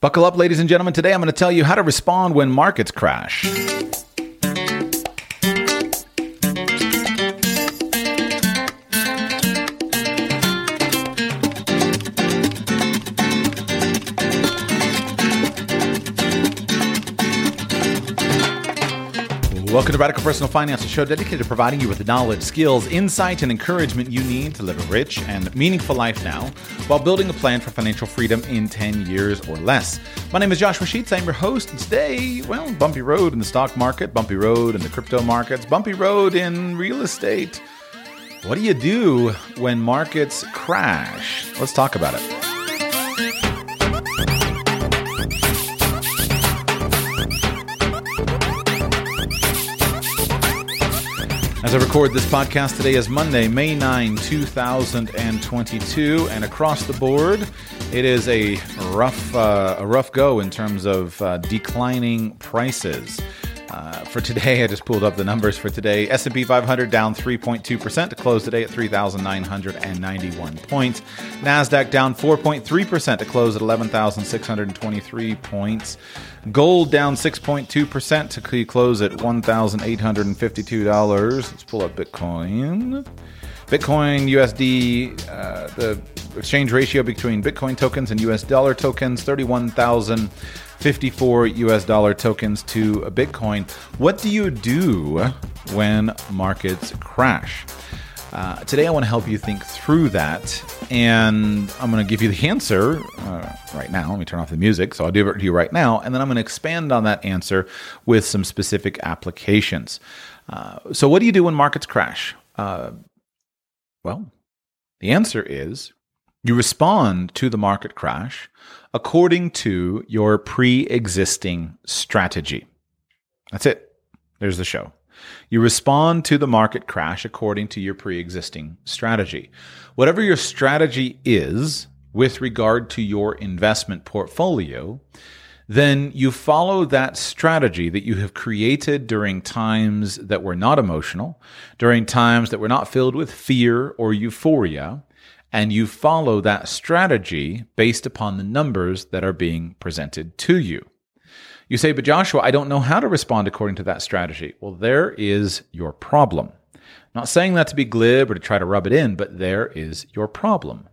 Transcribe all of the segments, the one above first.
Buckle up, ladies and gentlemen. Today I'm going to tell you how to respond when markets crash. Welcome to Radical Personal Finance, a show dedicated to providing you with the knowledge, skills, insight, and encouragement you need to live a rich and meaningful life now while building a plan for financial freedom in 10 years or less. My name is Joshua Sheats. I'm your host. And today, well, bumpy road in the stock market, bumpy road in the crypto markets, bumpy road in real estate. What do you do when markets crash? Let's talk about it. As I record this podcast today is Monday, May 9, 2022, and across the board, it is a rough, uh, a rough go in terms of uh, declining prices. Uh, for today, I just pulled up the numbers for today. S&P 500 down 3.2% to close today at 3,991 points. Nasdaq down 4.3% to close at 11,623 points. Gold down 6.2% to close at $1,852. Let's pull up Bitcoin. Bitcoin USD, uh, the exchange ratio between Bitcoin tokens and US dollar tokens, 31,054 US dollar tokens to a Bitcoin. What do you do when markets crash? Uh, today, I want to help you think through that, and I'm going to give you the answer uh, right now. Let me turn off the music, so I'll do it to you right now, and then I'm going to expand on that answer with some specific applications. Uh, so, what do you do when markets crash? Uh, well, the answer is you respond to the market crash according to your pre existing strategy. That's it. There's the show. You respond to the market crash according to your pre existing strategy. Whatever your strategy is with regard to your investment portfolio, then you follow that strategy that you have created during times that were not emotional, during times that were not filled with fear or euphoria, and you follow that strategy based upon the numbers that are being presented to you. You say, but Joshua, I don't know how to respond according to that strategy. Well, there is your problem. Not saying that to be glib or to try to rub it in, but there is your problem.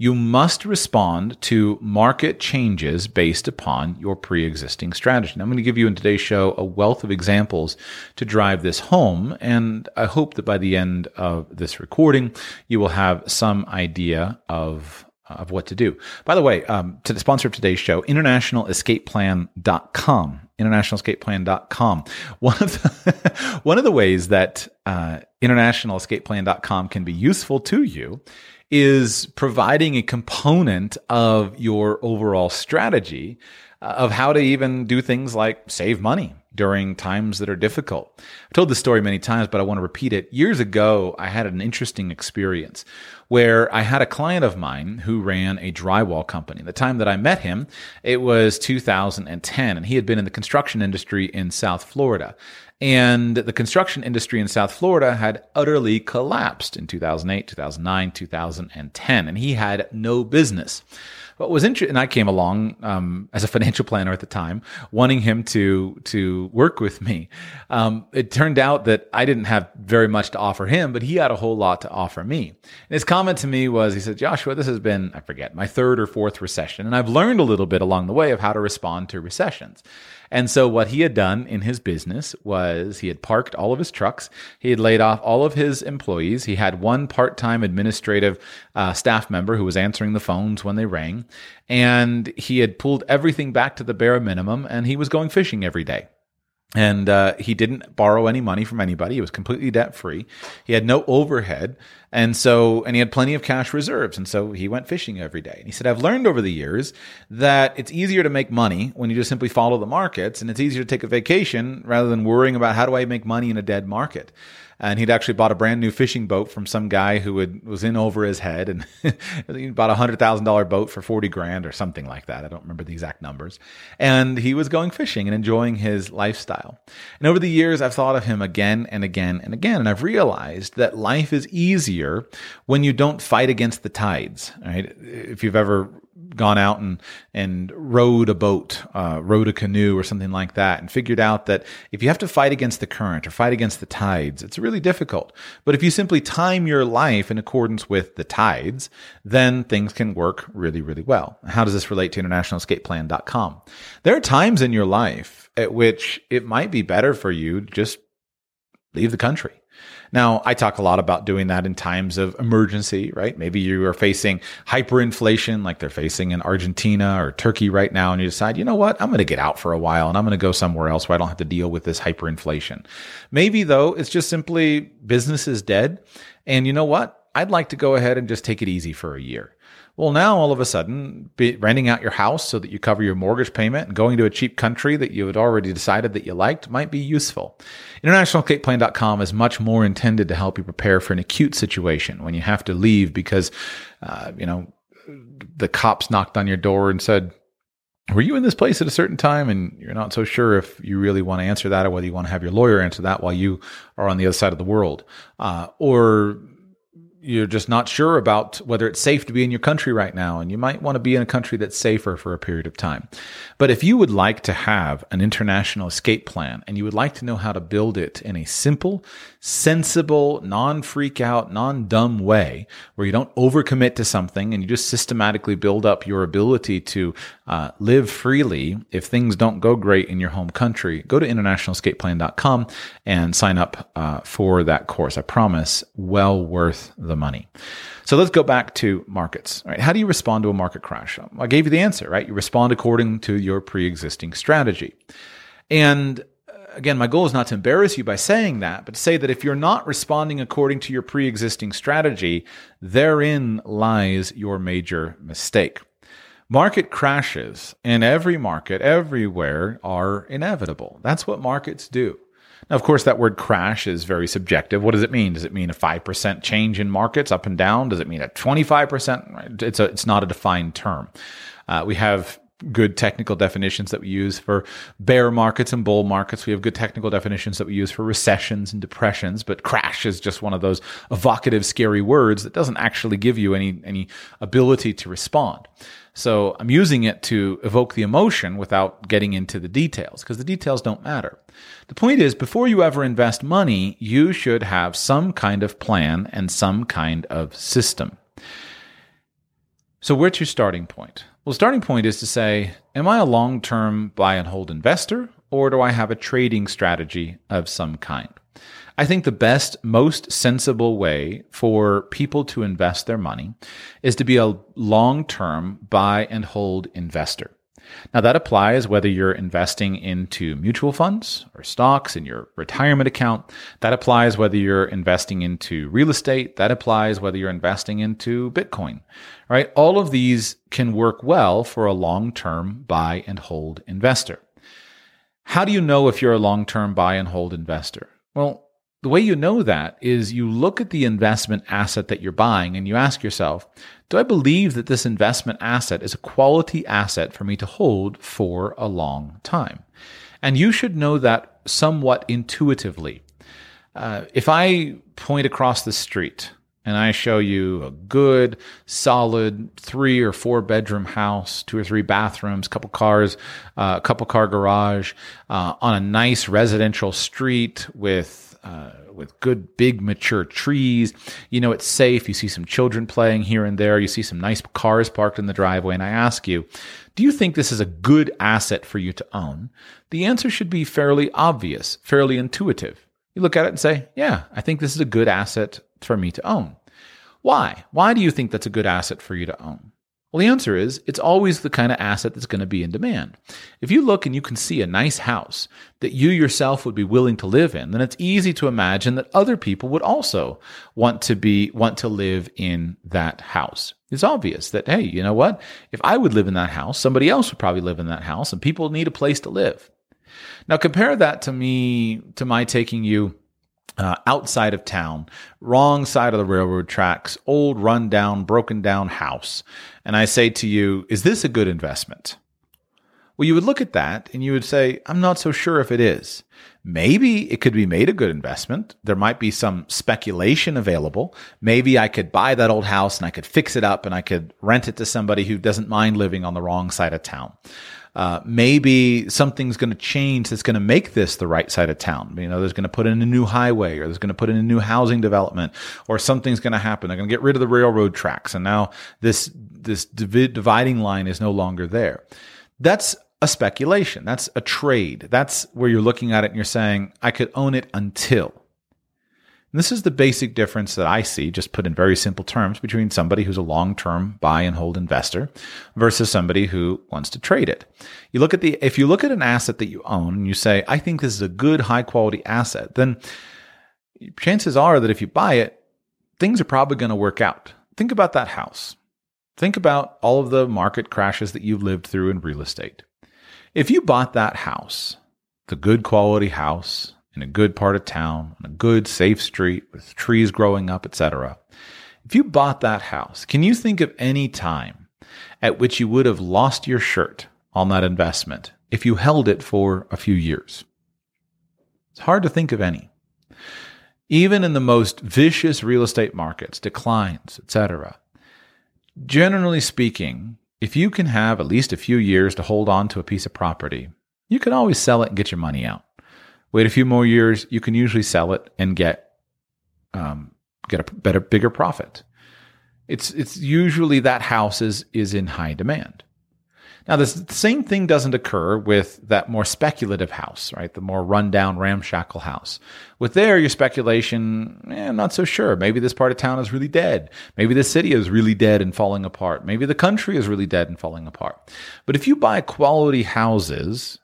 You must respond to market changes based upon your pre existing strategy. And I'm going to give you in today's show a wealth of examples to drive this home. And I hope that by the end of this recording, you will have some idea of of what to do. By the way, um, to the sponsor of today's show, internationalescapeplan.com. Internationalescapeplan.com. One of the, one of the ways that uh, internationalescapeplan.com can be useful to you is providing a component of your overall strategy uh, of how to even do things like save money during times that are difficult. I've told this story many times, but I want to repeat it. Years ago, I had an interesting experience where I had a client of mine who ran a drywall company. The time that I met him, it was 2010, and he had been in the construction industry in South Florida. And the construction industry in South Florida had utterly collapsed in 2008, 2009, 2010, and he had no business. What was interesting, and I came along um, as a financial planner at the time, wanting him to to work with me. Um, it turned out that I didn't have very much to offer him, but he had a whole lot to offer me. And his comment to me was, he said, "Joshua, this has been I forget my third or fourth recession, and I've learned a little bit along the way of how to respond to recessions." And so what he had done in his business was he had parked all of his trucks. He had laid off all of his employees. He had one part-time administrative uh, staff member who was answering the phones when they rang. And he had pulled everything back to the bare minimum and he was going fishing every day and uh, he didn't borrow any money from anybody. He was completely debt free. He had no overhead, and so and he had plenty of cash reserves, and so he went fishing every day. And he said, "I've learned over the years that it's easier to make money when you just simply follow the markets, and it's easier to take a vacation rather than worrying about how do I make money in a dead market." And he'd actually bought a brand new fishing boat from some guy who had, was in over his head, and he bought a hundred thousand dollar boat for forty grand or something like that. I don't remember the exact numbers. And he was going fishing and enjoying his lifestyle. And over the years, I've thought of him again and again and again, and I've realized that life is easier when you don't fight against the tides. Right? If you've ever gone out and and rowed a boat, uh, rowed a canoe or something like that, and figured out that if you have to fight against the current or fight against the tides, it's really difficult. But if you simply time your life in accordance with the tides, then things can work really, really well. How does this relate to internationalescapeplan.com? There are times in your life at which it might be better for you to just leave the country. Now, I talk a lot about doing that in times of emergency, right? Maybe you are facing hyperinflation like they're facing in Argentina or Turkey right now, and you decide, you know what, I'm going to get out for a while and I'm going to go somewhere else where I don't have to deal with this hyperinflation. Maybe though, it's just simply business is dead. And you know what? I'd like to go ahead and just take it easy for a year. Well, now all of a sudden, renting out your house so that you cover your mortgage payment and going to a cheap country that you had already decided that you liked might be useful. InternationalEscapePlan.com is much more intended to help you prepare for an acute situation when you have to leave because, uh, you know, the cops knocked on your door and said, were you in this place at a certain time and you're not so sure if you really want to answer that or whether you want to have your lawyer answer that while you are on the other side of the world uh, or you're just not sure about whether it's safe to be in your country right now, and you might want to be in a country that's safer for a period of time. But if you would like to have an international escape plan and you would like to know how to build it in a simple, sensible, non freak out, non dumb way, where you don't overcommit to something and you just systematically build up your ability to uh, live freely if things don't go great in your home country, go to internationalescapeplan.com and sign up uh, for that course. I promise, well worth the money. So let's go back to markets. Right? How do you respond to a market crash? I gave you the answer, right? You respond according to your pre-existing strategy. And uh, again, my goal is not to embarrass you by saying that, but to say that if you're not responding according to your pre-existing strategy, therein lies your major mistake. Market crashes in every market, everywhere, are inevitable. That's what markets do. Now, of course, that word crash is very subjective. What does it mean? Does it mean a 5% change in markets up and down? Does it mean a 25%? It's, a, it's not a defined term. Uh, we have good technical definitions that we use for bear markets and bull markets. We have good technical definitions that we use for recessions and depressions, but crash is just one of those evocative, scary words that doesn't actually give you any, any ability to respond. So I'm using it to evoke the emotion without getting into the details because the details don't matter. The point is, before you ever invest money, you should have some kind of plan and some kind of system. So, where's your starting point? Well, starting point is to say, am I a long term buy and hold investor or do I have a trading strategy of some kind? I think the best, most sensible way for people to invest their money is to be a long term buy and hold investor. Now, that applies whether you're investing into mutual funds or stocks in your retirement account. That applies whether you're investing into real estate. That applies whether you're investing into Bitcoin, right? All of these can work well for a long term buy and hold investor. How do you know if you're a long term buy and hold investor? Well, the way you know that is you look at the investment asset that you're buying and you ask yourself, do I believe that this investment asset is a quality asset for me to hold for a long time? And you should know that somewhat intuitively. Uh, if I point across the street and I show you a good, solid three or four bedroom house, two or three bathrooms, couple cars, a uh, couple car garage uh, on a nice residential street with uh, with good big mature trees. You know it's safe. You see some children playing here and there. You see some nice cars parked in the driveway. And I ask you, do you think this is a good asset for you to own? The answer should be fairly obvious, fairly intuitive. You look at it and say, yeah, I think this is a good asset for me to own. Why? Why do you think that's a good asset for you to own? Well, the answer is it's always the kind of asset that's going to be in demand. If you look and you can see a nice house that you yourself would be willing to live in, then it's easy to imagine that other people would also want to be want to live in that house. It's obvious that hey, you know what? If I would live in that house, somebody else would probably live in that house and people need a place to live. Now compare that to me to my taking you uh, outside of town, wrong side of the railroad tracks, old, rundown, broken down house. And I say to you, is this a good investment? Well, you would look at that and you would say, I'm not so sure if it is. Maybe it could be made a good investment. There might be some speculation available. Maybe I could buy that old house and I could fix it up and I could rent it to somebody who doesn't mind living on the wrong side of town. Uh, maybe something's going to change that's going to make this the right side of town. You know, there's going to put in a new highway or there's going to put in a new housing development or something's going to happen. They're going to get rid of the railroad tracks. And now this, this div- dividing line is no longer there. That's a speculation. That's a trade. That's where you're looking at it and you're saying, I could own it until. And this is the basic difference that I see, just put in very simple terms, between somebody who's a long term buy and hold investor versus somebody who wants to trade it. You look at the, if you look at an asset that you own and you say, I think this is a good, high quality asset, then chances are that if you buy it, things are probably going to work out. Think about that house. Think about all of the market crashes that you've lived through in real estate. If you bought that house, the good quality house, in a good part of town, on a good, safe street with trees growing up, etc. If you bought that house, can you think of any time at which you would have lost your shirt on that investment if you held it for a few years? It's hard to think of any. Even in the most vicious real estate markets, declines, etc. Generally speaking, if you can have at least a few years to hold on to a piece of property, you can always sell it and get your money out. Wait a few more years, you can usually sell it and get um, get a better, bigger profit. It's it's usually that house is is in high demand. Now, this, the same thing doesn't occur with that more speculative house, right? The more rundown, ramshackle house. With there, your speculation, eh, I'm not so sure. Maybe this part of town is really dead. Maybe the city is really dead and falling apart. Maybe the country is really dead and falling apart. But if you buy quality houses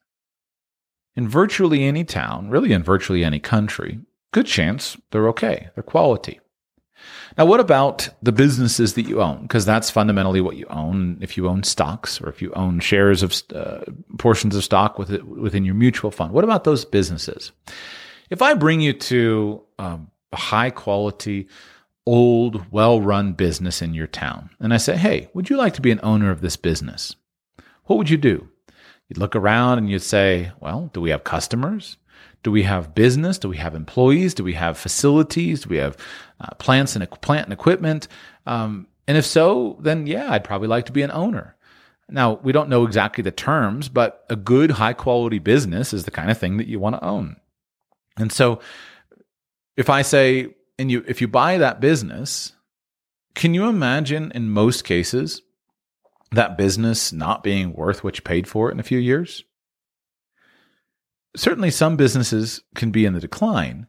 in virtually any town, really in virtually any country, good chance they're okay. They're quality. Now, what about the businesses that you own? Because that's fundamentally what you own. If you own stocks or if you own shares of uh, portions of stock within your mutual fund, what about those businesses? If I bring you to um, a high quality, old, well run business in your town, and I say, hey, would you like to be an owner of this business? What would you do? You'd look around and you'd say, well, do we have customers? Do we have business? Do we have employees? Do we have facilities? Do we have uh, plants and plant and equipment? Um, and if so, then yeah, I'd probably like to be an owner. Now, we don't know exactly the terms, but a good, high quality business is the kind of thing that you want to own. And so if I say, and you, if you buy that business, can you imagine in most cases that business not being worth what you paid for it in a few years? Certainly, some businesses can be in the decline,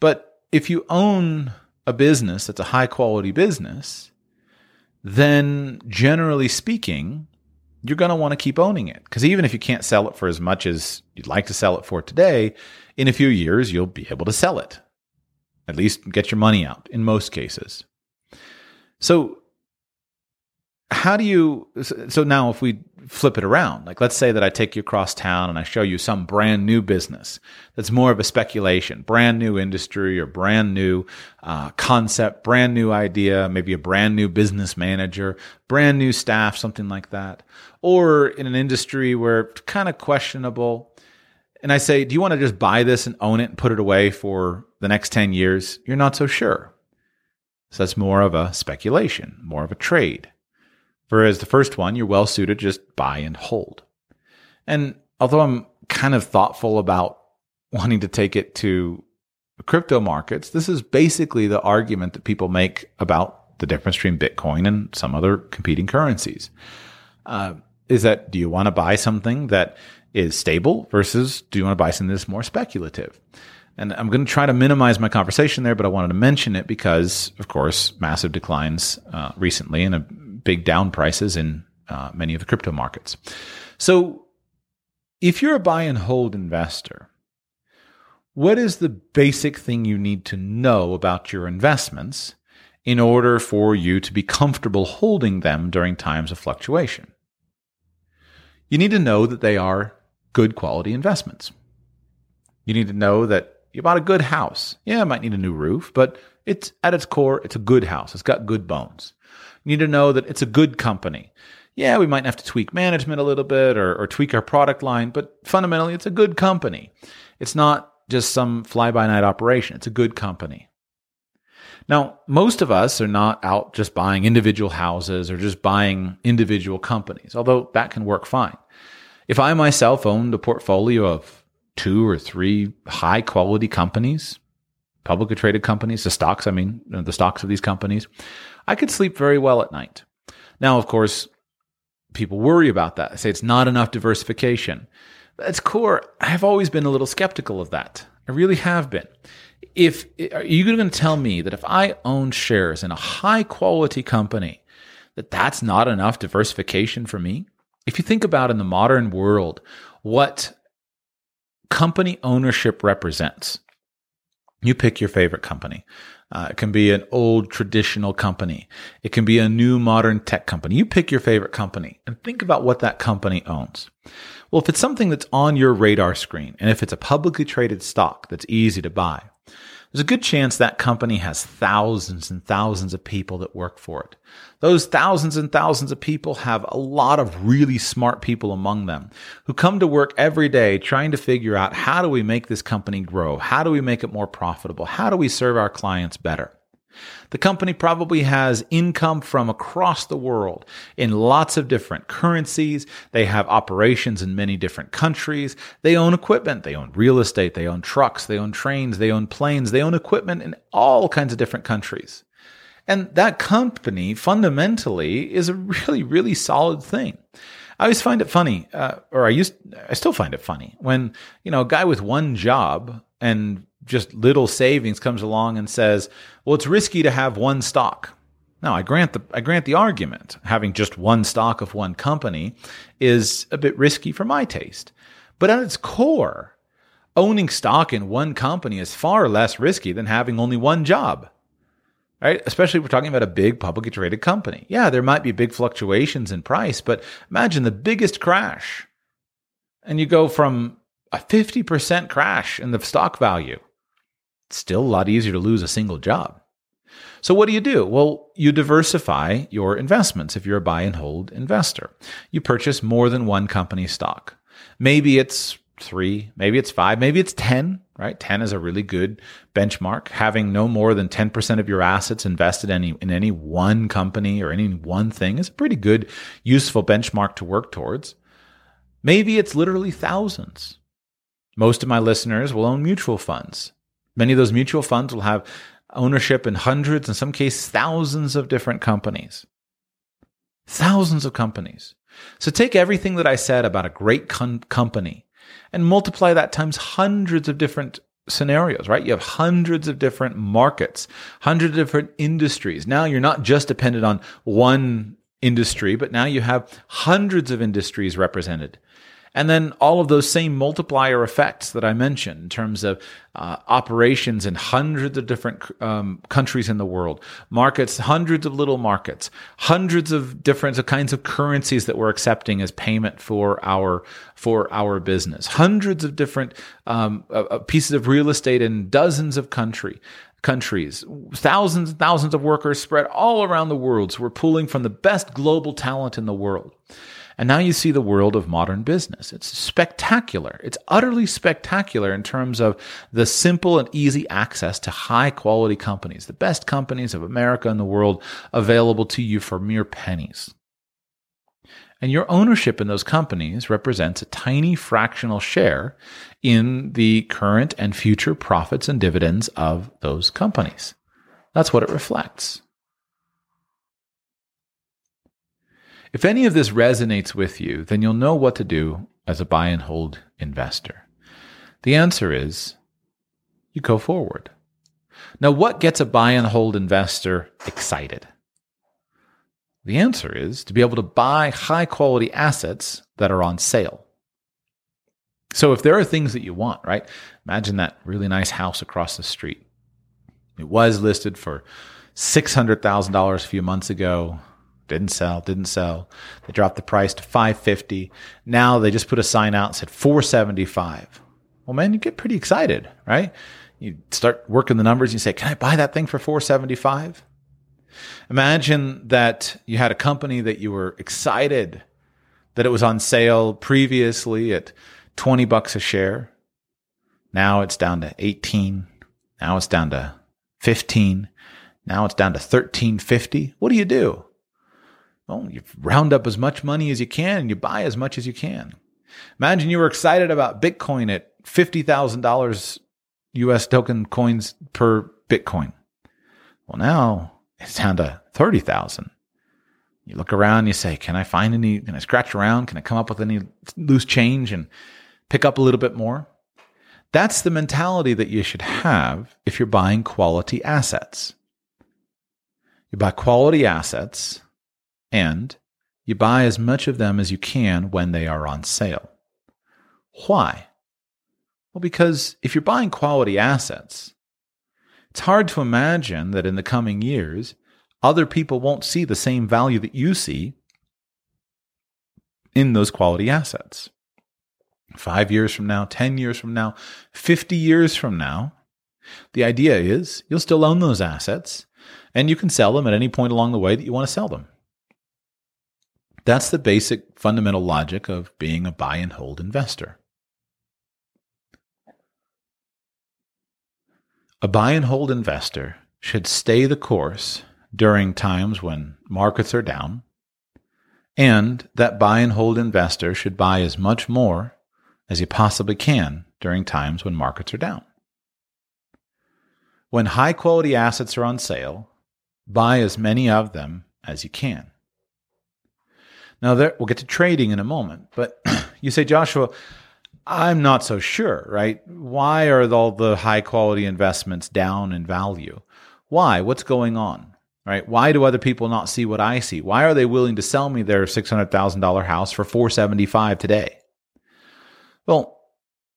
but if you own a business that's a high quality business, then generally speaking, you're going to want to keep owning it. Because even if you can't sell it for as much as you'd like to sell it for today, in a few years, you'll be able to sell it. At least get your money out in most cases. So how do you so now if we flip it around like let's say that i take you across town and i show you some brand new business that's more of a speculation brand new industry or brand new uh, concept brand new idea maybe a brand new business manager brand new staff something like that. Or in an industry where it's kind of questionable and i say do you want to just buy this and own it and put it away for the next 10 years? You're not so sure. So that's more of a speculation more of a trade Whereas the first one, you're well suited just buy and hold. And although I'm kind of thoughtful about wanting to take it to crypto markets, this is basically the argument that people make about the difference between Bitcoin and some other competing currencies. Uh, is that do you want to buy something that is stable versus do you want to buy something that's more speculative? And I'm going to try to minimize my conversation there, but I wanted to mention it because, of course, massive declines uh, recently and a big down prices in uh, many of the crypto markets. So, if you're a buy and hold investor, what is the basic thing you need to know about your investments in order for you to be comfortable holding them during times of fluctuation? You need to know that they are good quality investments. You need to know that you bought a good house. Yeah, it might need a new roof, but it's at its core, it's a good house. It's got good bones. You need to know that it's a good company. Yeah, we might have to tweak management a little bit or, or tweak our product line, but fundamentally, it's a good company. It's not just some fly by night operation, it's a good company. Now, most of us are not out just buying individual houses or just buying individual companies, although that can work fine. If I myself owned a portfolio of two or three high quality companies, publicly traded companies, the stocks, I mean, the stocks of these companies, I could sleep very well at night. Now, of course, people worry about that. Say it's not enough diversification. At its core, I've always been a little skeptical of that. I really have been. If are you going to tell me that if I own shares in a high quality company, that that's not enough diversification for me? If you think about in the modern world what company ownership represents, you pick your favorite company. Uh, it can be an old traditional company. It can be a new modern tech company. You pick your favorite company and think about what that company owns. Well, if it's something that's on your radar screen and if it's a publicly traded stock that's easy to buy, there's a good chance that company has thousands and thousands of people that work for it. Those thousands and thousands of people have a lot of really smart people among them who come to work every day trying to figure out how do we make this company grow? How do we make it more profitable? How do we serve our clients better? The company probably has income from across the world in lots of different currencies. They have operations in many different countries. They own equipment. They own real estate. They own trucks. They own trains. They own planes. They own equipment in all kinds of different countries. And that company fundamentally is a really, really solid thing. I always find it funny, uh, or I used, I still find it funny when, you know, a guy with one job and just little savings comes along and says, well, it's risky to have one stock. Now, I grant the I grant the argument. Having just one stock of one company is a bit risky for my taste. But at its core, owning stock in one company is far less risky than having only one job. Right? Especially if we're talking about a big publicly traded company. Yeah, there might be big fluctuations in price, but imagine the biggest crash. And you go from a 50% crash in the stock value still a lot easier to lose a single job. So, what do you do? Well, you diversify your investments if you're a buy and hold investor. You purchase more than one company stock. Maybe it's three, maybe it's five, maybe it's 10, right? 10 is a really good benchmark. Having no more than 10% of your assets invested in any, in any one company or any one thing is a pretty good, useful benchmark to work towards. Maybe it's literally thousands. Most of my listeners will own mutual funds. Many of those mutual funds will have ownership in hundreds, in some cases, thousands of different companies. Thousands of companies. So take everything that I said about a great com- company and multiply that times hundreds of different scenarios, right? You have hundreds of different markets, hundreds of different industries. Now you're not just dependent on one industry, but now you have hundreds of industries represented. And then all of those same multiplier effects that I mentioned in terms of uh, operations in hundreds of different um, countries in the world, markets, hundreds of little markets, hundreds of different kinds of currencies that we're accepting as payment for our for our business, hundreds of different um, uh, uh pieces of real estate in dozens of country countries, thousands and thousands of workers spread all around the world. So we're pulling from the best global talent in the world. And now you see the world of modern business. It's spectacular. It's utterly spectacular in terms of the simple and easy access to high quality companies, the best companies of America and the world available to you for mere pennies. And your ownership in those companies represents a tiny fractional share in the current and future profits and dividends of those companies. That's what it reflects. If any of this resonates with you, then you'll know what to do as a buy and hold investor. The answer is you go forward. Now, what gets a buy and hold investor excited? The answer is to be able to buy high quality assets that are on sale. So, if there are things that you want, right? Imagine that really nice house across the street. It was listed for $600,000 a few months ago. Didn't sell, didn't sell. They dropped the price to 550. Now they just put a sign out and said 475. Well, man, you get pretty excited, right? You start working the numbers. And you say, "Can I buy that thing for 475?" Imagine that you had a company that you were excited that it was on sale previously at 20 bucks a share. Now it's down to 18. Now it's down to 15. Now it's down to 1350. What do you do? Well, you round up as much money as you can and you buy as much as you can. Imagine you were excited about Bitcoin at $50,000 US token coins per Bitcoin. Well, now it's down to 30,000. You look around, you say, can I find any, can I scratch around? Can I come up with any loose change and pick up a little bit more? That's the mentality that you should have if you're buying quality assets. You buy quality assets and you buy as much of them as you can when they are on sale. Why? Well, because if you're buying quality assets, it's hard to imagine that in the coming years, other people won't see the same value that you see in those quality assets. Five years from now, 10 years from now, 50 years from now, the idea is you'll still own those assets and you can sell them at any point along the way that you want to sell them. That's the basic fundamental logic of being a buy and hold investor. A buy and hold investor should stay the course during times when markets are down, and that buy and hold investor should buy as much more as he possibly can during times when markets are down. When high quality assets are on sale, buy as many of them as you can. Now, there, we'll get to trading in a moment, but you say, Joshua, I'm not so sure, right? Why are all the high quality investments down in value? Why? What's going on? Right? Why do other people not see what I see? Why are they willing to sell me their $600,000 house for 475 today? Well,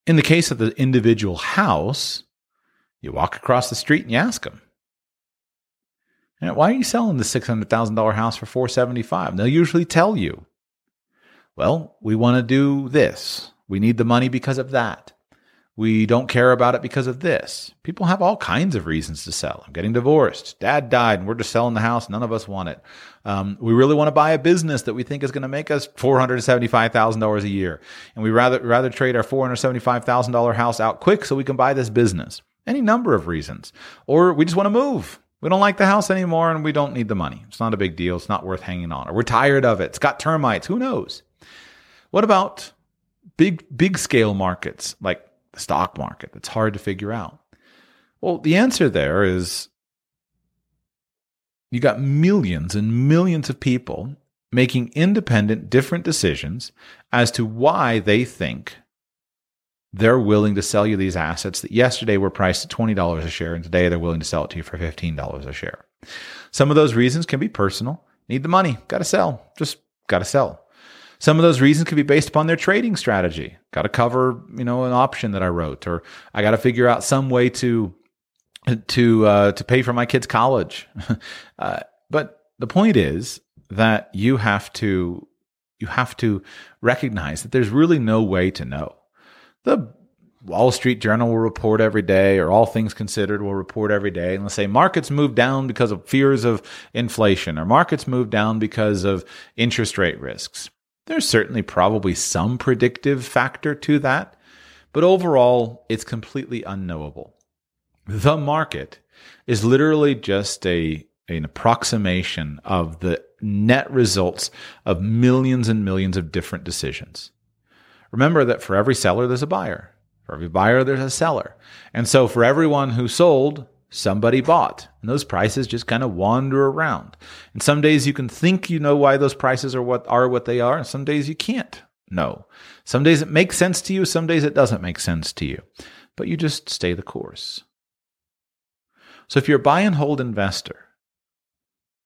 in the case of the individual house, you walk across the street and you ask them, why are you selling the $600,000 house for 475? They'll usually tell you, well, we want to do this we need the money because of that. We don't care about it because of this. People have all kinds of reasons to sell. I'm getting divorced. Dad died and we're just selling the house. None of us want it. Um, we really want to buy a business that we think is going to make us $475,000 a year. And we rather, rather trade our $475,000 house out quick so we can buy this business. Any number of reasons. Or we just want to move. We don't like the house anymore and we don't need the money. It's not a big deal. It's not worth hanging on. Or we're tired of it. It's got termites. Who knows? What about big big scale markets like the stock market that's hard to figure out? Well, the answer there is you got millions and millions of people making independent different decisions as to why they think they're willing to sell you these assets that yesterday were priced at $20 a share and today they're willing to sell it to you for $15 a share. Some of those reasons can be personal. Need the money, got to sell, just got to sell. Some of those reasons could be based upon their trading strategy. Got to cover, you know, an option that I wrote, or I got to figure out some way to to uh, to pay for my kids' college. uh, but the point is that you have to you have to recognize that there's really no way to know. The Wall Street Journal will report every day, or All Things Considered will report every day, and let's say markets move down because of fears of inflation, or markets move down because of interest rate risks. There's certainly probably some predictive factor to that, but overall, it's completely unknowable. The market is literally just a an approximation of the net results of millions and millions of different decisions. Remember that for every seller, there's a buyer. For every buyer, there's a seller. And so for everyone who sold, somebody bought. And those prices just kind of wander around. And some days you can think you know why those prices are what are what they are, and some days you can't know. Some days it makes sense to you, some days it doesn't make sense to you. But you just stay the course. So if you're a buy and hold investor,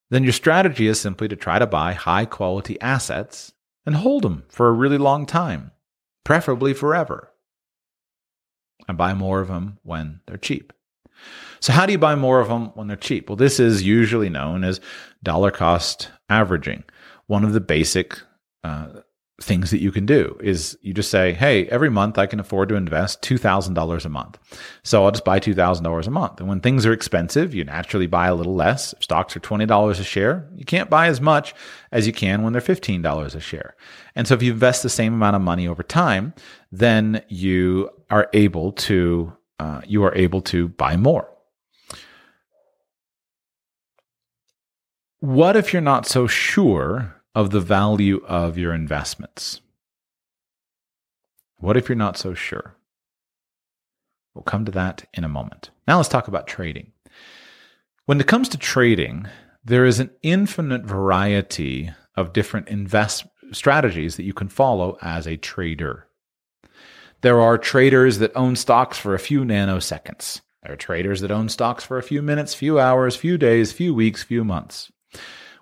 then your strategy is simply to try to buy high quality assets and hold them for a really long time, preferably forever, and buy more of them when they're cheap. So, how do you buy more of them when they're cheap? Well, this is usually known as dollar cost averaging, one of the basic uh, things that you can do is you just say, Hey, every month I can afford to invest $2,000 a month. So I'll just buy $2,000 a month. And when things are expensive, you naturally buy a little less. If stocks are $20 a share, you can't buy as much as you can when they're $15 a share. And so if you invest the same amount of money over time, then you are able to, uh, you are able to buy more. What if you're not so sure of the value of your investments? What if you're not so sure? We'll come to that in a moment. Now let's talk about trading. When it comes to trading, there is an infinite variety of different invest strategies that you can follow as a trader. There are traders that own stocks for a few nanoseconds. There are traders that own stocks for a few minutes, few hours, few days, few weeks, few months.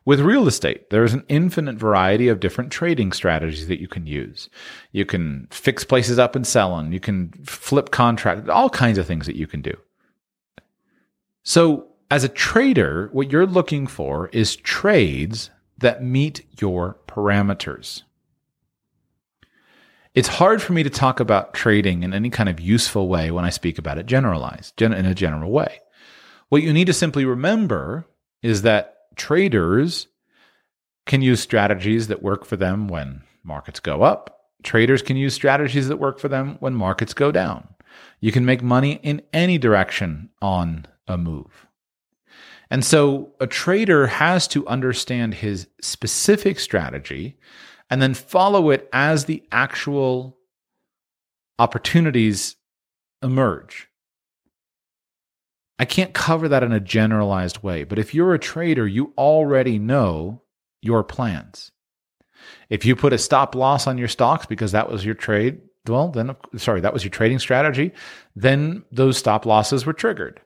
With real estate, there's an infinite variety of different trading strategies that you can use. You can fix places up and sell them. You can flip contracts, all kinds of things that you can do. So, as a trader, what you're looking for is trades that meet your parameters. It's hard for me to talk about trading in any kind of useful way when I speak about it generalized, in a general way. What you need to simply remember is that traders can use strategies that work for them when markets go up. Traders can use strategies that work for them when markets go down. You can make money in any direction on a move. And so a trader has to understand his specific strategy and then follow it as the actual opportunities emerge. I can't cover that in a generalized way, but if you're a trader, you already know your plans. If you put a stop loss on your stocks because that was your trade, well, then, sorry, that was your trading strategy, then those stop losses were triggered.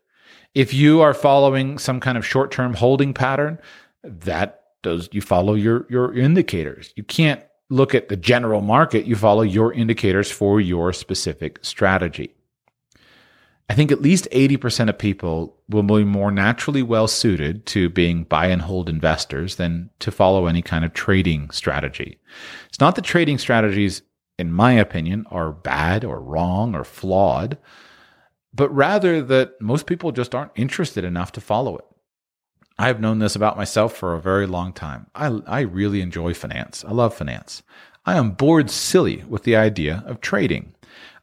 If you are following some kind of short term holding pattern, that does, you follow your, your indicators. You can't look at the general market, you follow your indicators for your specific strategy. I think at least 80% of people will be more naturally well suited to being buy and hold investors than to follow any kind of trading strategy. It's not that trading strategies, in my opinion, are bad or wrong or flawed, but rather that most people just aren't interested enough to follow it. I've known this about myself for a very long time. I, I really enjoy finance. I love finance. I am bored silly with the idea of trading.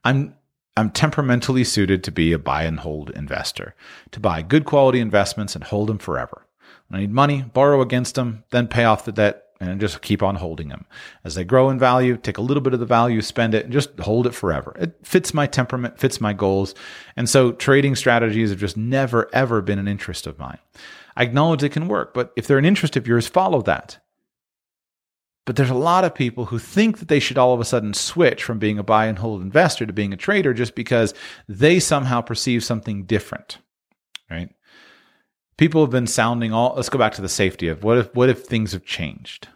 I'm I'm temperamentally suited to be a buy and hold investor, to buy good quality investments and hold them forever. When I need money, borrow against them, then pay off the debt and just keep on holding them. As they grow in value, take a little bit of the value, spend it, and just hold it forever. It fits my temperament, fits my goals. And so trading strategies have just never, ever been an interest of mine. I acknowledge they can work, but if they're an interest of yours, follow that. But there's a lot of people who think that they should all of a sudden switch from being a buy and hold investor to being a trader just because they somehow perceive something different, right? People have been sounding all. Let's go back to the safety of what if what if things have changed?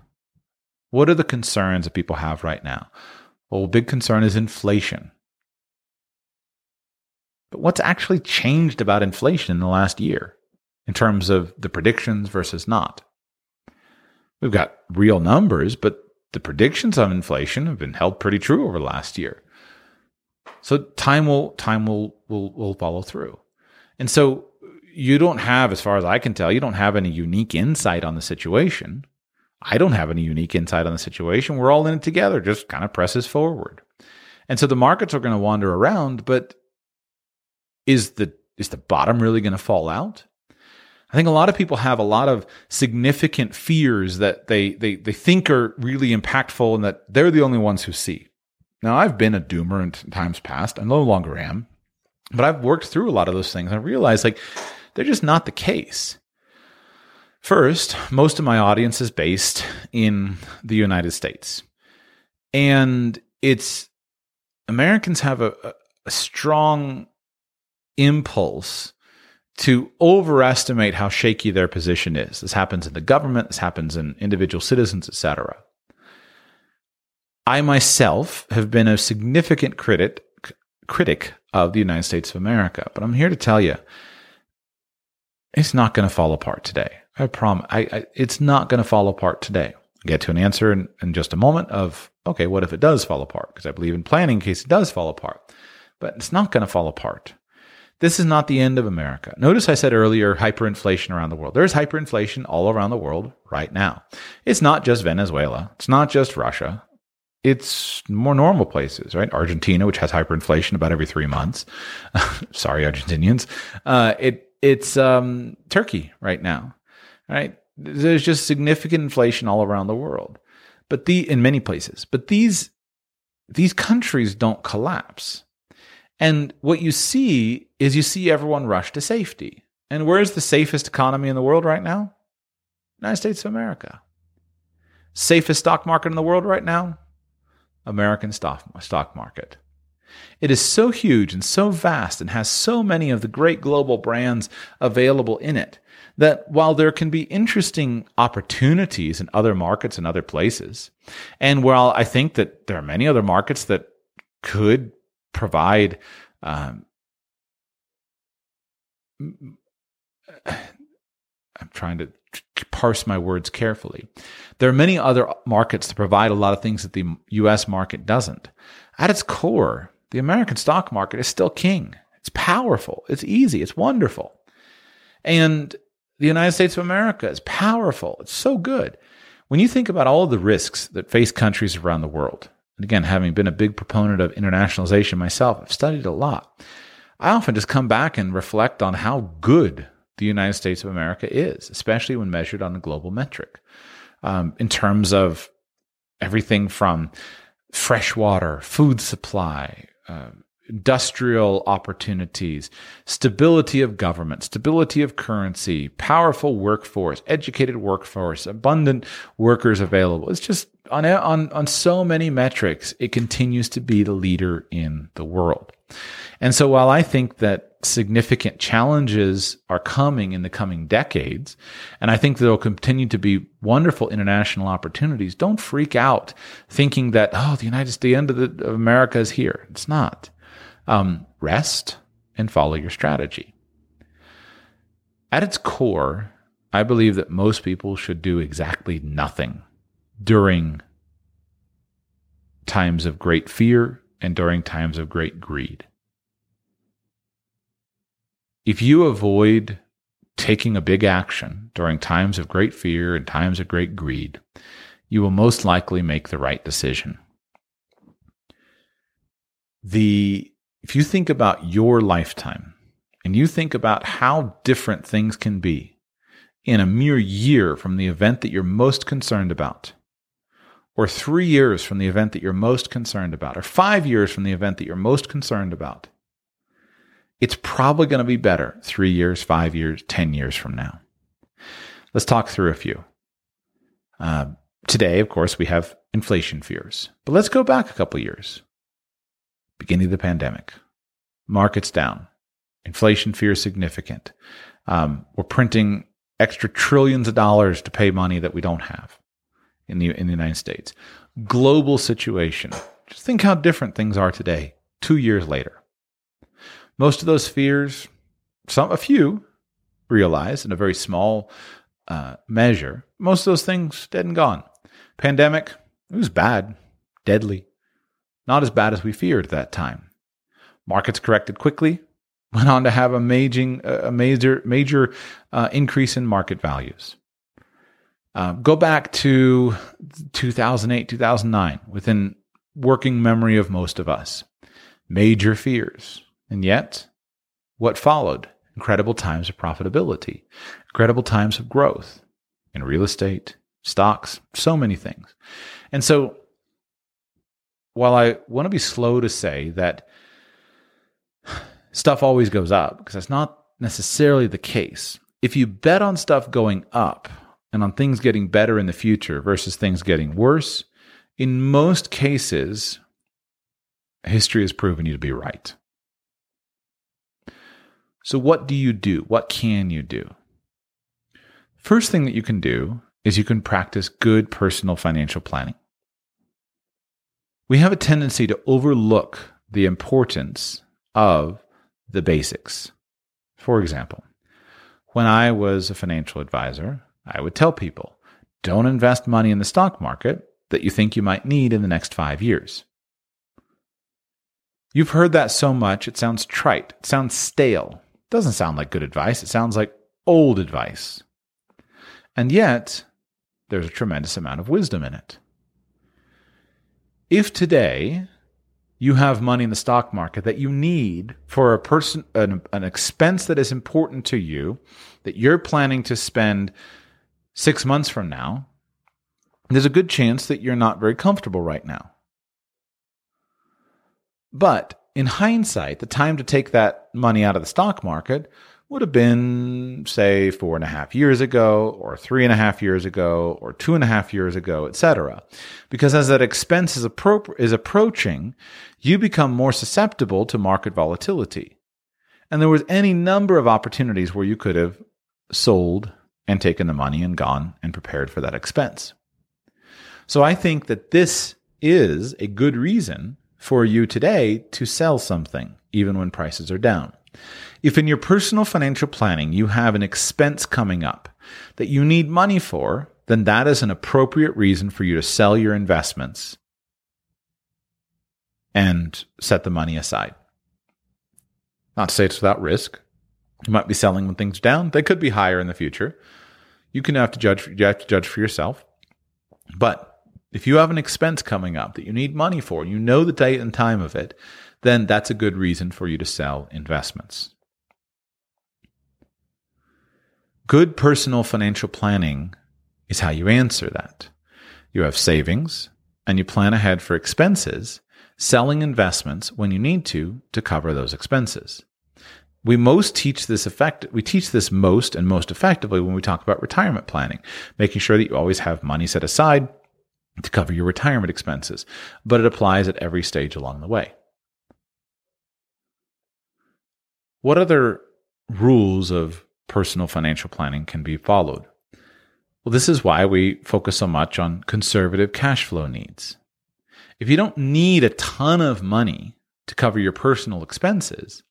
What are the concerns that people have right now? Well, big concern is inflation. But what's actually changed about inflation in the last year in terms of the predictions versus not? We've got real numbers, but the predictions on inflation have been held pretty true over the last year. So time will time will will will follow through. And so you don't have, as far as I can tell, you don't have any unique insight on the situation. I don't have any unique insight on the situation. We're all in it together, just kind of presses forward. And so the markets are going to wander around, but is the is the bottom really going to fall out? I think a lot of people have a lot of significant fears that they, they, they think are really impactful and that they're the only ones who see. Now, I've been a doomer in times past. I no longer am, but I've worked through a lot of those things. I realized like they're just not the case. First, most of my audience is based in the United States. And it's Americans have a, a strong impulse to overestimate how shaky their position is. This happens in the government, this happens in individual citizens, etc. I myself have been a significant critic critic of the United States of America, but I'm here to tell you it's not going to fall apart today. I promise. I, I, it's not going to fall apart today. I'll get to an answer in, in just a moment of, okay, what if it does fall apart? Because I believe in planning in case it does fall apart. But it's not going to fall apart. This is not the end of America. Notice I said earlier hyperinflation around the world. There's hyperinflation all around the world right now. It's not just Venezuela. It's not just Russia. It's more normal places, right? Argentina, which has hyperinflation about every three months. Sorry, Argentinians. Uh, it it's um, Turkey right now, right? There's just significant inflation all around the world, but the in many places. But these these countries don't collapse. And what you see is you see everyone rush to safety. And where's the safest economy in the world right now? United States of America. Safest stock market in the world right now? American stock, market. It is so huge and so vast and has so many of the great global brands available in it that while there can be interesting opportunities in other markets and other places, and while I think that there are many other markets that could provide um, I'm trying to parse my words carefully. There are many other markets that provide a lot of things that the US market doesn't. At its core, the American stock market is still king. It's powerful, it's easy, it's wonderful. And the United States of America is powerful, it's so good. When you think about all the risks that face countries around the world, and again, having been a big proponent of internationalization myself, I've studied a lot. I often just come back and reflect on how good the United States of America is, especially when measured on a global metric, um, in terms of everything from fresh water, food supply, uh, industrial opportunities, stability of government, stability of currency, powerful workforce, educated workforce, abundant workers available. It's just on, on, on so many metrics, it continues to be the leader in the world. And so while I think that significant challenges are coming in the coming decades, and I think there will continue to be wonderful international opportunities, don't freak out thinking that, oh, the United States, the end of, the, of America is here. It's not. Um, rest and follow your strategy. At its core, I believe that most people should do exactly nothing during times of great fear and during times of great greed. If you avoid taking a big action during times of great fear and times of great greed, you will most likely make the right decision. The if you think about your lifetime and you think about how different things can be in a mere year from the event that you're most concerned about, or three years from the event that you're most concerned about, or five years from the event that you're most concerned about, it's probably going to be better three years, five years, 10 years from now. Let's talk through a few. Uh, today, of course, we have inflation fears, but let's go back a couple years beginning of the pandemic. Markets down. Inflation fear significant. Um, we're printing extra trillions of dollars to pay money that we don't have in the in the United States. Global situation. Just think how different things are today, two years later. Most of those fears, some a few, realized in a very small uh, measure. Most of those things dead and gone. Pandemic, it was bad, deadly. Not as bad as we feared at that time. Markets corrected quickly, went on to have a major, a major, major uh, increase in market values. Uh, go back to 2008, 2009, within working memory of most of us. Major fears. And yet, what followed? Incredible times of profitability, incredible times of growth in real estate, stocks, so many things. And so while I want to be slow to say that stuff always goes up, because that's not necessarily the case. If you bet on stuff going up and on things getting better in the future versus things getting worse, in most cases, history has proven you to be right. So, what do you do? What can you do? First thing that you can do is you can practice good personal financial planning we have a tendency to overlook the importance of the basics. For example, when I was a financial advisor, I would tell people don't invest money in the stock market that you think you might need in the next five years. You've heard that so much, it sounds trite, it sounds stale. It doesn't sound like good advice, it sounds like old advice. And yet, there's a tremendous amount of wisdom in it. If today you have money in the stock market that you need for a person an, an expense that is important to you that you're planning to spend 6 months from now, there's a good chance that you're not very comfortable right now. But in hindsight, the time to take that money out of the stock market would have been, say, four and a half years ago, or three and a half years ago, or two and a half years ago, etc. Because as that expense is, appro- is approaching, you become more susceptible to market volatility. And there was any number of opportunities where you could have sold and taken the money and gone and prepared for that expense. So I think that this is a good reason for you today to sell something, even when prices are down. If in your personal financial planning you have an expense coming up that you need money for, then that is an appropriate reason for you to sell your investments and set the money aside. Not to say it's without risk. You might be selling when things are down. They could be higher in the future. You can have to judge. You have to judge for yourself. But if you have an expense coming up that you need money for, you know the date and time of it, then that's a good reason for you to sell investments. Good personal financial planning is how you answer that. You have savings and you plan ahead for expenses, selling investments when you need to to cover those expenses. We most teach this effect we teach this most and most effectively when we talk about retirement planning, making sure that you always have money set aside to cover your retirement expenses, but it applies at every stage along the way. What other rules of personal financial planning can be followed? Well, this is why we focus so much on conservative cash flow needs. If you don't need a ton of money to cover your personal expenses,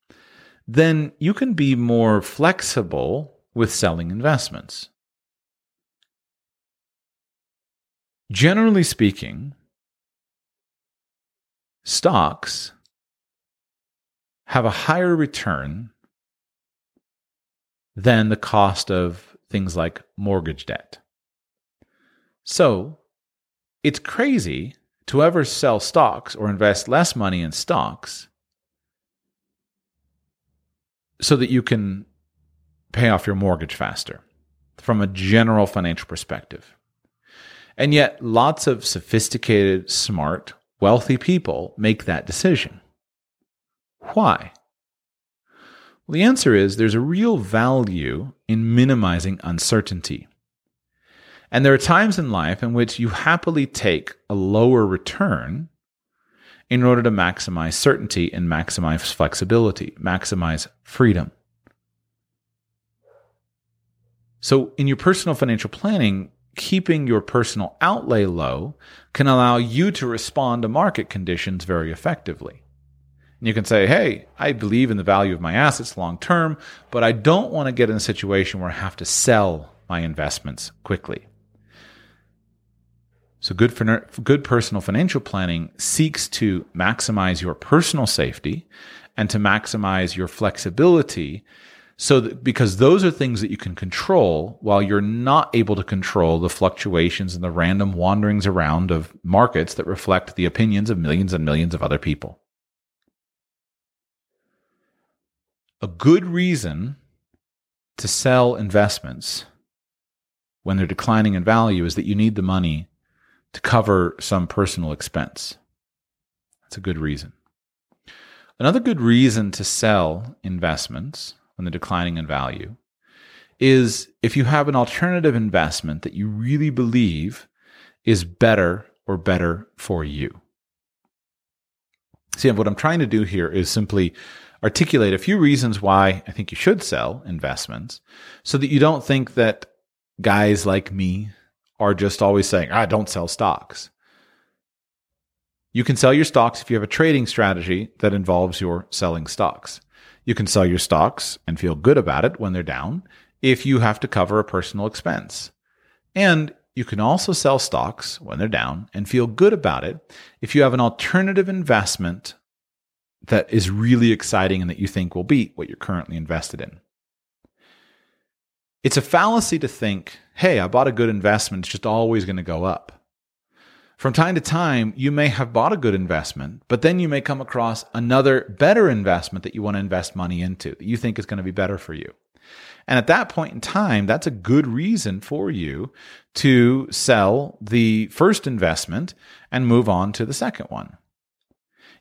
then you can be more flexible with selling investments. Generally speaking, stocks have a higher return than the cost of things like mortgage debt. So it's crazy to ever sell stocks or invest less money in stocks so that you can pay off your mortgage faster from a general financial perspective. And yet, lots of sophisticated, smart, wealthy people make that decision. Why? Well, the answer is there's a real value in minimizing uncertainty. And there are times in life in which you happily take a lower return in order to maximize certainty and maximize flexibility, maximize freedom. So, in your personal financial planning, keeping your personal outlay low can allow you to respond to market conditions very effectively. And you can say, hey, I believe in the value of my assets long term, but I don't want to get in a situation where I have to sell my investments quickly. So, good, for, good personal financial planning seeks to maximize your personal safety and to maximize your flexibility so that, because those are things that you can control while you're not able to control the fluctuations and the random wanderings around of markets that reflect the opinions of millions and millions of other people. A good reason to sell investments when they're declining in value is that you need the money to cover some personal expense. That's a good reason. Another good reason to sell investments when they're declining in value is if you have an alternative investment that you really believe is better or better for you. See, what I'm trying to do here is simply articulate a few reasons why I think you should sell investments so that you don't think that guys like me are just always saying, ah, don't sell stocks. You can sell your stocks if you have a trading strategy that involves your selling stocks. You can sell your stocks and feel good about it when they're down if you have to cover a personal expense. And you can also sell stocks when they're down and feel good about it if you have an alternative investment that is really exciting and that you think will beat what you're currently invested in. It's a fallacy to think, hey, I bought a good investment, it's just always going to go up. From time to time, you may have bought a good investment, but then you may come across another better investment that you want to invest money into that you think is going to be better for you. And at that point in time, that's a good reason for you to sell the first investment and move on to the second one.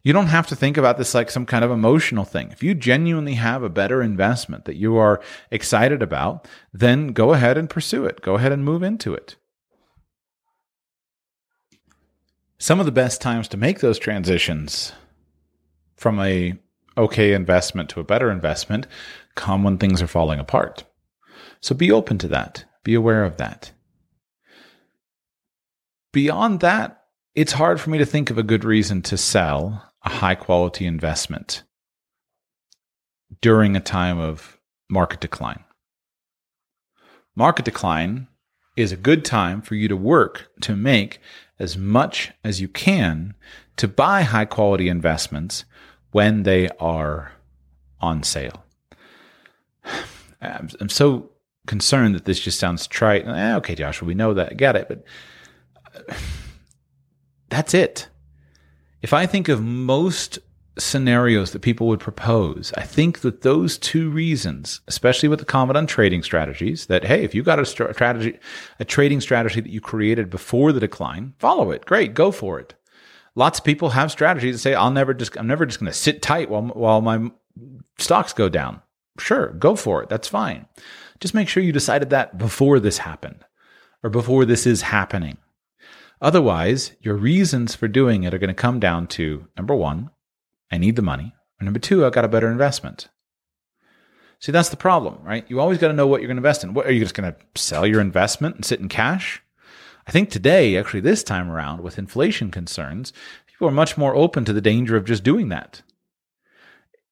You don't have to think about this like some kind of emotional thing. If you genuinely have a better investment that you are excited about, then go ahead and pursue it. Go ahead and move into it. Some of the best times to make those transitions from a okay investment to a better investment come when things are falling apart. So be open to that. Be aware of that. Beyond that, it's hard for me to think of a good reason to sell a high quality investment during a time of market decline. Market decline is a good time for you to work to make as much as you can to buy high quality investments when they are on sale. I'm, so concerned that this just sounds trite. Eh, okay, Joshua, we know that. I get it. But that's it. If I think of most scenarios that people would propose, I think that those two reasons, especially with the comment on trading strategies, that hey, if you got a strategy, a trading strategy that you created before the decline, follow it. Great, go for it. Lots of people have strategies that say, "I'll never just, I'm never just going to sit tight while while my stocks go down." Sure, go for it. That's fine. Just make sure you decided that before this happened or before this is happening. Otherwise, your reasons for doing it are going to come down to number one, I need the money. Or number two, I've got a better investment. See, that's the problem, right? You always got to know what you're going to invest in. What are you just going to sell your investment and sit in cash? I think today, actually, this time around, with inflation concerns, people are much more open to the danger of just doing that.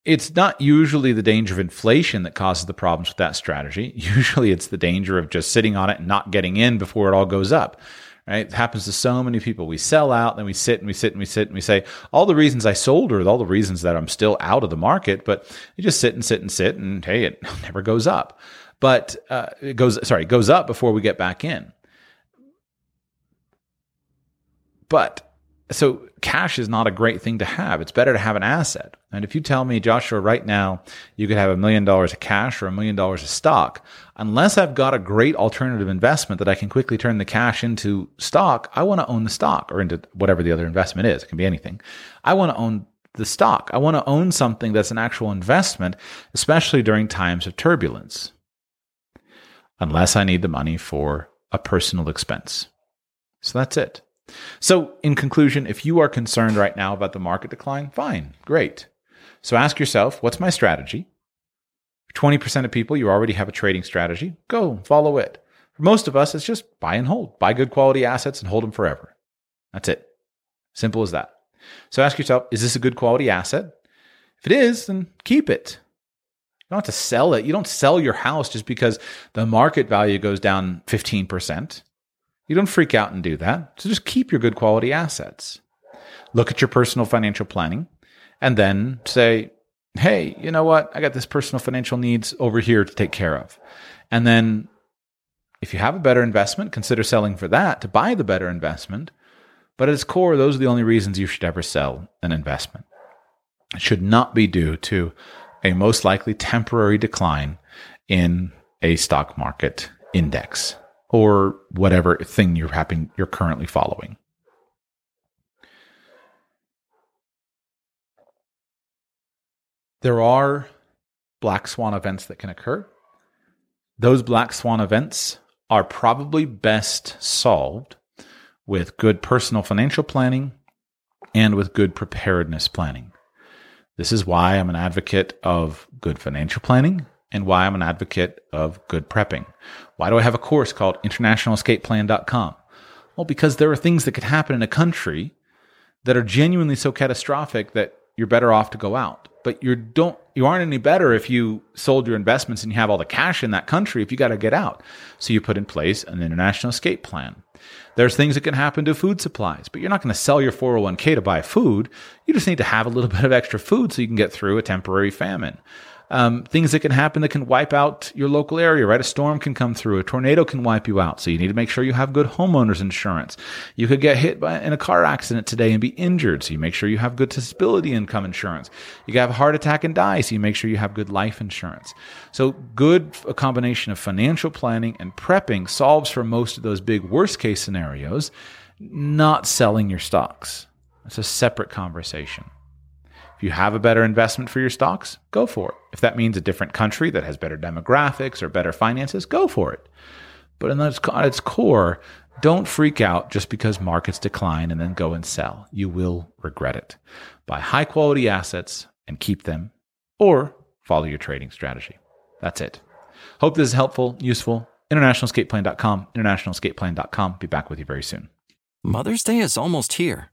It's not usually the danger of inflation that causes the problems with that strategy. Usually, it's the danger of just sitting on it and not getting in before it all goes up right? It happens to so many people. We sell out, then we sit and we sit and we sit and we say, all the reasons I sold are all the reasons that I'm still out of the market, but you just sit and sit and sit and hey, it never goes up. But uh, it goes, sorry, it goes up before we get back in. But so cash is not a great thing to have. It's better to have an asset. And if you tell me, Joshua, right now you could have a million dollars of cash or a million dollars of stock, unless I've got a great alternative investment that I can quickly turn the cash into stock, I want to own the stock or into whatever the other investment is. It can be anything. I want to own the stock. I want to own something that's an actual investment, especially during times of turbulence, unless I need the money for a personal expense. So that's it. So, in conclusion, if you are concerned right now about the market decline, fine, great. So ask yourself, what's my strategy? For 20% of people, you already have a trading strategy. Go follow it. For most of us, it's just buy and hold. Buy good quality assets and hold them forever. That's it. Simple as that. So ask yourself, is this a good quality asset? If it is, then keep it. You don't have to sell it. You don't sell your house just because the market value goes down 15%. You don't freak out and do that. So just keep your good quality assets. Look at your personal financial planning and then say, hey, you know what? I got this personal financial needs over here to take care of. And then if you have a better investment, consider selling for that to buy the better investment. But at its core, those are the only reasons you should ever sell an investment. It should not be due to a most likely temporary decline in a stock market index or whatever thing you're happen, you're currently following. There are black swan events that can occur. Those black swan events are probably best solved with good personal financial planning and with good preparedness planning. This is why I'm an advocate of good financial planning and why I'm an advocate of good prepping. Why do I have a course called internationalescapeplan.com? Well, because there are things that could happen in a country that are genuinely so catastrophic that you're better off to go out. But you don't you aren't any better if you sold your investments and you have all the cash in that country if you got to get out. So you put in place an international escape plan. There's things that can happen to food supplies, but you're not going to sell your 401k to buy food. You just need to have a little bit of extra food so you can get through a temporary famine um, things that can happen that can wipe out your local area, right? A storm can come through, a tornado can wipe you out. So you need to make sure you have good homeowners insurance. You could get hit by, in a car accident today and be injured. So you make sure you have good disability income insurance. You can have a heart attack and die. So you make sure you have good life insurance. So good, a combination of financial planning and prepping solves for most of those big worst case scenarios, not selling your stocks. It's a separate conversation. If you have a better investment for your stocks, go for it. If that means a different country that has better demographics or better finances, go for it. But at its core, don't freak out just because markets decline and then go and sell. You will regret it. Buy high quality assets and keep them, or follow your trading strategy. That's it. Hope this is helpful, useful. InternationalEscapePlan.com, InternationalEscapePlan.com. Be back with you very soon. Mother's Day is almost here